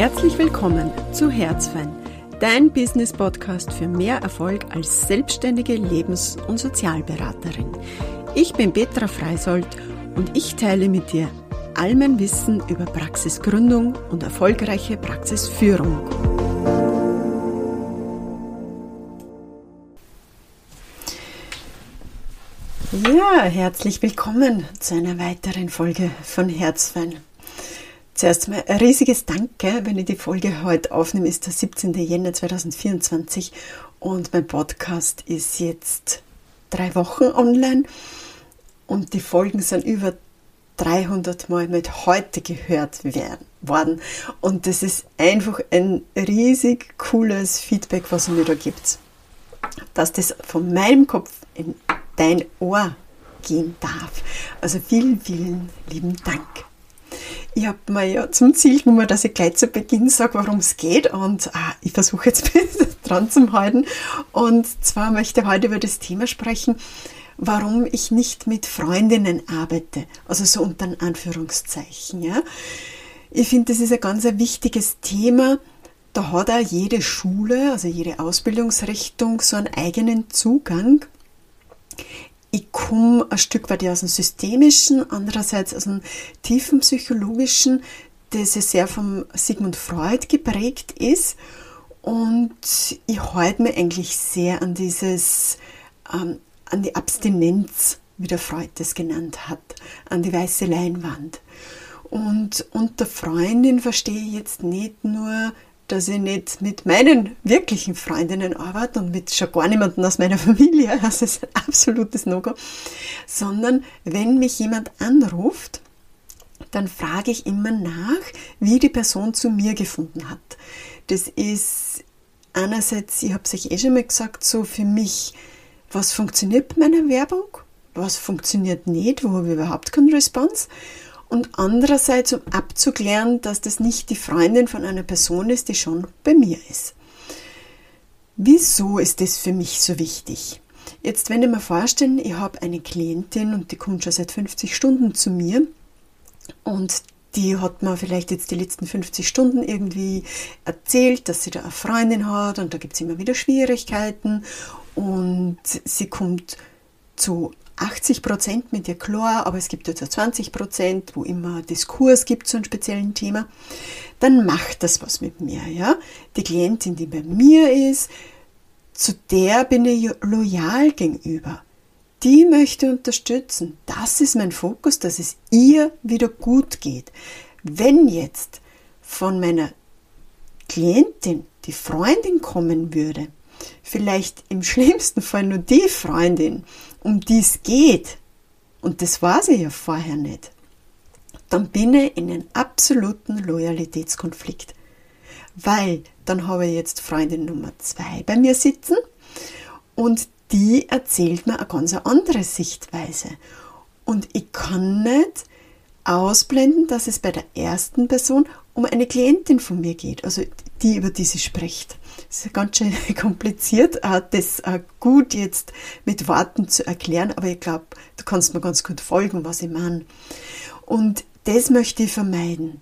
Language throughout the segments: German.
Herzlich willkommen zu Herzfein, dein Business-Podcast für mehr Erfolg als selbstständige Lebens- und Sozialberaterin. Ich bin Petra Freisold und ich teile mit dir all mein Wissen über Praxisgründung und erfolgreiche Praxisführung. Ja, herzlich willkommen zu einer weiteren Folge von Herzfein. Zuerst mal ein riesiges Danke, wenn ich die Folge heute aufnehme, ist der 17. Jänner 2024 und mein Podcast ist jetzt drei Wochen online und die Folgen sind über 300 Mal mit heute gehört werden, worden und das ist einfach ein riesig cooles Feedback, was mir da gibt. Dass das von meinem Kopf in dein Ohr gehen darf. Also vielen, vielen lieben Dank. Ich habe mir ja zum Ziel genommen, dass ich gleich zu Beginn sage, worum es geht und ah, ich versuche jetzt dran zu halten. Und zwar möchte ich heute über das Thema sprechen, warum ich nicht mit Freundinnen arbeite, also so unter Anführungszeichen. Ja. Ich finde, das ist ein ganz ein wichtiges Thema. Da hat auch jede Schule, also jede Ausbildungsrichtung so einen eigenen Zugang ich komme ein Stück weit aus dem Systemischen, andererseits aus dem tiefen Psychologischen, das ja sehr vom Sigmund Freud geprägt ist. Und ich halte mir eigentlich sehr an dieses, ähm, an die Abstinenz, wie der Freud das genannt hat, an die weiße Leinwand. Und unter Freundin verstehe ich jetzt nicht nur dass ich nicht mit meinen wirklichen Freundinnen arbeite und mit schon gar niemanden aus meiner Familie, das ist ein absolutes No-Go, sondern wenn mich jemand anruft, dann frage ich immer nach, wie die Person zu mir gefunden hat. Das ist einerseits, ich habe es euch eh schon mal gesagt, so für mich, was funktioniert bei meiner Werbung, was funktioniert nicht, wo habe ich überhaupt keinen Response und andererseits, um abzuklären, dass das nicht die Freundin von einer Person ist, die schon bei mir ist. Wieso ist das für mich so wichtig? Jetzt, wenn ich mir vorstellen, ich habe eine Klientin und die kommt schon seit 50 Stunden zu mir und die hat mir vielleicht jetzt die letzten 50 Stunden irgendwie erzählt, dass sie da eine Freundin hat und da gibt es immer wieder Schwierigkeiten und sie kommt zu 80 Prozent mit dir klar, aber es gibt jetzt auch 20 Prozent, wo immer Diskurs gibt zu einem speziellen Thema, dann macht das was mit mir, ja. Die Klientin, die bei mir ist, zu der bin ich loyal gegenüber. Die möchte unterstützen. Das ist mein Fokus, dass es ihr wieder gut geht. Wenn jetzt von meiner Klientin die Freundin kommen würde, vielleicht im schlimmsten Fall nur die Freundin, um die es geht, und das war sie ja vorher nicht, dann bin ich in einem absoluten Loyalitätskonflikt. Weil dann habe ich jetzt Freundin Nummer zwei bei mir sitzen und die erzählt mir eine ganz andere Sichtweise. Und ich kann nicht ausblenden, dass es bei der ersten Person um eine Klientin von mir geht, also die, über die sie spricht. Es ist ganz schön kompliziert, äh, das äh, gut jetzt mit Worten zu erklären, aber ich glaube, du kannst mir ganz gut folgen, was ich meine. Und das möchte ich vermeiden.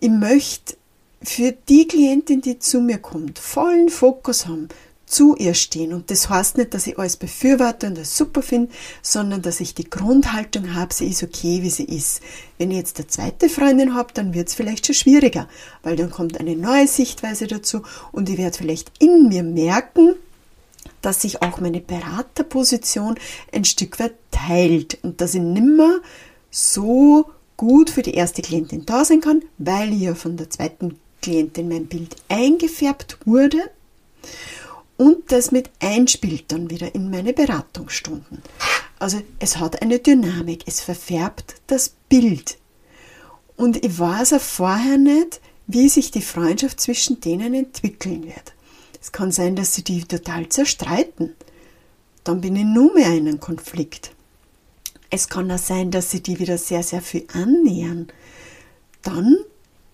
Ich möchte für die Klientin, die zu mir kommt, vollen Fokus haben, zu ihr stehen. Und das heißt nicht, dass ich alles befürworte und das super finde, sondern dass ich die Grundhaltung habe, sie ist okay, wie sie ist. Wenn ich jetzt eine zweite Freundin habe, dann wird es vielleicht schon schwieriger, weil dann kommt eine neue Sichtweise dazu und ich werde vielleicht in mir merken, dass sich auch meine Beraterposition ein Stück weit teilt und dass ich nimmer so gut für die erste Klientin da sein kann, weil ja von der zweiten Klientin mein Bild eingefärbt wurde und das mit einspielt dann wieder in meine Beratungsstunden. Also es hat eine Dynamik, es verfärbt das Bild. Und ich weiß auch vorher nicht, wie sich die Freundschaft zwischen denen entwickeln wird. Es kann sein, dass sie die total zerstreiten. Dann bin ich nur mehr in einem Konflikt. Es kann auch sein, dass sie die wieder sehr, sehr viel annähern. Dann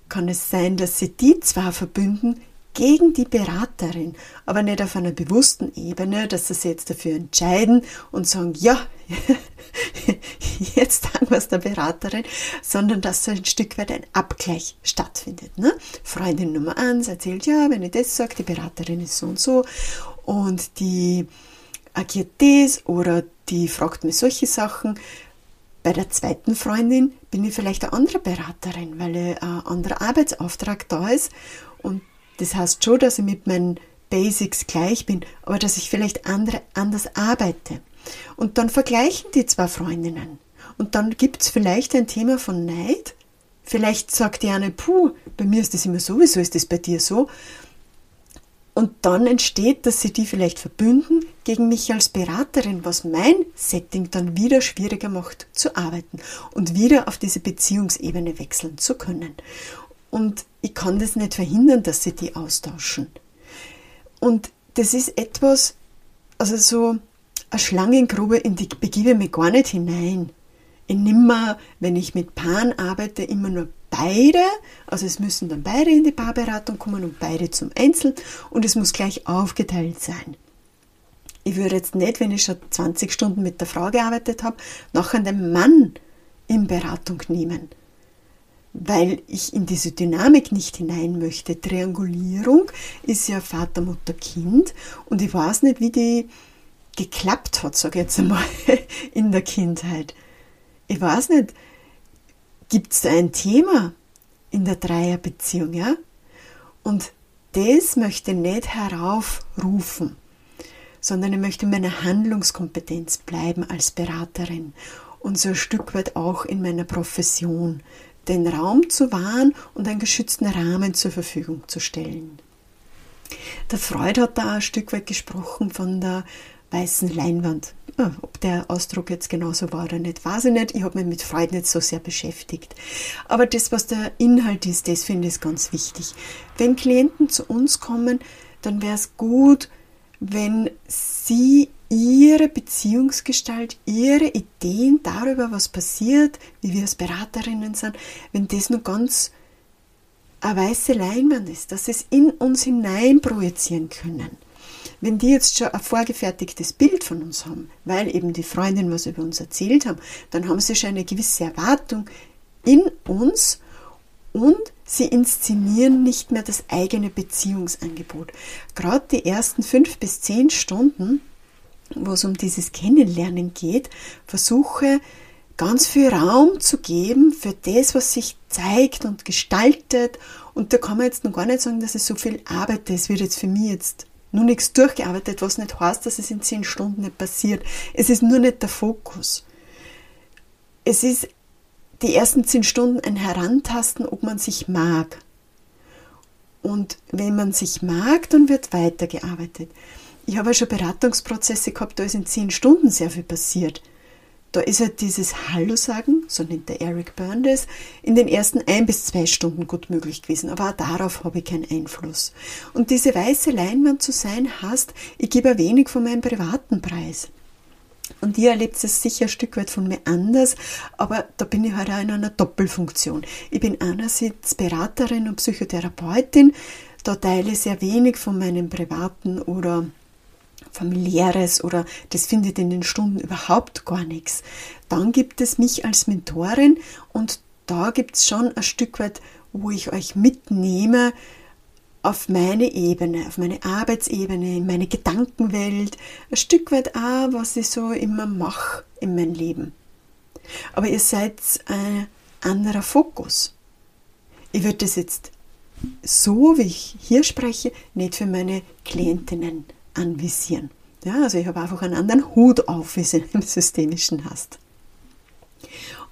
kann es sein, dass sie die zwar verbünden gegen die Beraterin, aber nicht auf einer bewussten Ebene, dass sie sich jetzt dafür entscheiden und sagen, ja, jetzt sagen wir es der Beraterin, sondern dass so ein Stück weit ein Abgleich stattfindet. Ne? Freundin Nummer eins erzählt, ja, wenn ich das sage, die Beraterin ist so und so und die agiert das oder die fragt mir solche Sachen. Bei der zweiten Freundin bin ich vielleicht eine andere Beraterin, weil ein anderer Arbeitsauftrag da ist und das heißt schon, dass ich mit meinen Basics gleich bin, aber dass ich vielleicht andere, anders arbeite. Und dann vergleichen die zwei Freundinnen. Und dann gibt es vielleicht ein Thema von Neid. Vielleicht sagt die eine, puh, bei mir ist das immer so, wieso ist das bei dir so? Und dann entsteht, dass sie die vielleicht verbünden gegen mich als Beraterin, was mein Setting dann wieder schwieriger macht zu arbeiten und wieder auf diese Beziehungsebene wechseln zu können. Und ich kann das nicht verhindern, dass sie die austauschen. Und das ist etwas, also so eine Schlangengrube, in die begebe ich mich gar nicht hinein. Ich nehme, wenn ich mit Paaren arbeite, immer nur beide, also es müssen dann beide in die Paarberatung kommen und beide zum Einzel und es muss gleich aufgeteilt sein. Ich würde jetzt nicht, wenn ich schon 20 Stunden mit der Frau gearbeitet habe, nachher den Mann in Beratung nehmen weil ich in diese Dynamik nicht hinein möchte. Triangulierung ist ja Vater, Mutter, Kind und ich weiß nicht, wie die geklappt hat, sage ich jetzt einmal, in der Kindheit. Ich weiß nicht, gibt es da ein Thema in der Dreierbeziehung, ja? Und das möchte ich nicht heraufrufen, sondern ich möchte in meiner Handlungskompetenz bleiben als Beraterin und so ein Stück weit auch in meiner Profession den Raum zu wahren und einen geschützten Rahmen zur Verfügung zu stellen. Der Freud hat da ein Stück weit gesprochen von der weißen Leinwand. Ob der Ausdruck jetzt genauso war oder nicht, weiß ich nicht. Ich habe mich mit Freud nicht so sehr beschäftigt. Aber das, was der Inhalt ist, das finde ich ganz wichtig. Wenn Klienten zu uns kommen, dann wäre es gut, wenn sie ihre Beziehungsgestalt, ihre Ideen darüber, was passiert, wie wir als Beraterinnen sind, wenn das nur ganz eine weiße Leinwand ist, dass sie es in uns hinein projizieren können. Wenn die jetzt schon ein vorgefertigtes Bild von uns haben, weil eben die Freundin was über uns erzählt haben, dann haben sie schon eine gewisse Erwartung in uns und sie inszenieren nicht mehr das eigene Beziehungsangebot. Gerade die ersten fünf bis zehn Stunden wo es um dieses Kennenlernen geht, versuche ganz viel Raum zu geben für das, was sich zeigt und gestaltet. Und da kann man jetzt noch gar nicht sagen, dass es so viel arbeite. Es wird jetzt für mich jetzt nur nichts durchgearbeitet, was nicht heißt, dass es in zehn Stunden nicht passiert. Es ist nur nicht der Fokus. Es ist die ersten zehn Stunden ein Herantasten, ob man sich mag. Und wenn man sich mag, dann wird weitergearbeitet. Ich habe ja schon Beratungsprozesse gehabt, da ist in zehn Stunden sehr viel passiert. Da ist halt dieses Hallo sagen, so nennt der Eric Byrne das, in den ersten ein bis zwei Stunden gut möglich gewesen. Aber auch darauf habe ich keinen Einfluss. Und diese weiße Leinwand zu sein heißt, ich gebe ein wenig von meinem privaten Preis. Und ihr erlebt es sicher ein Stück weit von mir anders, aber da bin ich halt auch in einer Doppelfunktion. Ich bin einerseits Beraterin und Psychotherapeutin, da teile ich sehr wenig von meinem privaten oder familiäres oder das findet in den Stunden überhaupt gar nichts. Dann gibt es mich als Mentorin und da gibt es schon ein Stück weit, wo ich euch mitnehme auf meine Ebene, auf meine Arbeitsebene, in meine Gedankenwelt, ein Stück weit auch, was ich so immer mache in meinem Leben. Aber ihr seid ein anderer Fokus. Ich würde das jetzt so, wie ich hier spreche, nicht für meine Klientinnen anvisieren. Ja, also ich habe einfach einen anderen Hut auf, wie es im Systemischen hast.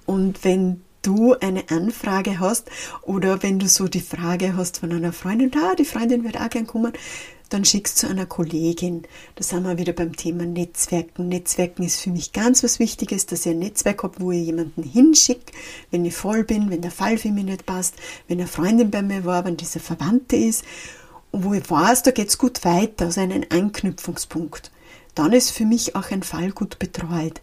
Und wenn du eine Anfrage hast oder wenn du so die Frage hast von einer Freundin, da, die Freundin wird auch gern kommen, dann schickst du einer Kollegin. Da sind wir wieder beim Thema Netzwerken. Netzwerken ist für mich ganz was Wichtiges, dass ich ein Netzwerk habe, wo ich jemanden hinschicke, wenn ich voll bin, wenn der Fall für mich nicht passt, wenn eine Freundin bei mir war, wenn dieser Verwandte ist und wo ich weiß, da geht es gut weiter, also einen Anknüpfungspunkt, dann ist für mich auch ein Fall gut betreut.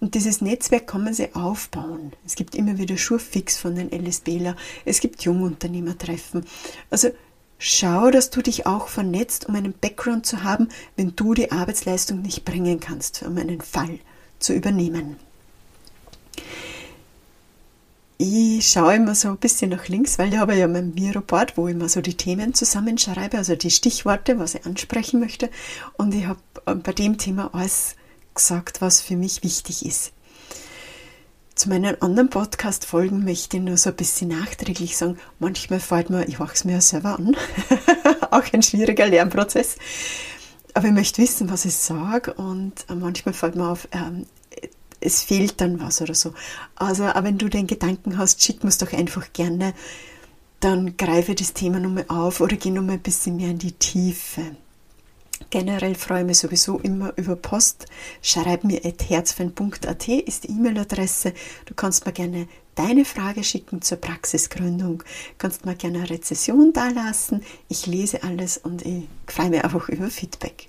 Und dieses Netzwerk kann man sich aufbauen. Es gibt immer wieder Schurfix von den LSBler, es gibt Jungunternehmertreffen. Also Schau, dass du dich auch vernetzt, um einen Background zu haben, wenn du die Arbeitsleistung nicht bringen kannst, um einen Fall zu übernehmen. Ich schaue immer so ein bisschen nach links, weil ich habe ja mein Miro-Board, wo ich immer so die Themen zusammenschreibe, also die Stichworte, was ich ansprechen möchte. Und ich habe äh, bei dem Thema alles gesagt, was für mich wichtig ist. Zu meinen anderen Podcast-Folgen möchte ich nur so ein bisschen nachträglich sagen, manchmal fällt mir, ich mache es mir ja selber an, auch ein schwieriger Lernprozess. Aber ich möchte wissen, was ich sage und äh, manchmal fällt mir auf, ähm, es fehlt dann was oder so. Also, aber wenn du den Gedanken hast, schick mir es doch einfach gerne, dann greife das Thema nochmal auf oder geh nochmal ein bisschen mehr in die Tiefe. Generell freue ich mich sowieso immer über Post. Schreib mir at herzfan.at ist die E-Mail-Adresse. Du kannst mir gerne deine Frage schicken zur Praxisgründung. Du kannst mir gerne eine Rezession dalassen. Ich lese alles und ich freue mich einfach über Feedback.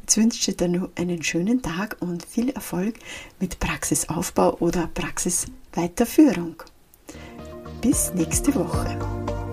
Jetzt wünsche ich dir noch einen schönen Tag und viel Erfolg mit Praxisaufbau oder Praxisweiterführung. Bis nächste Woche.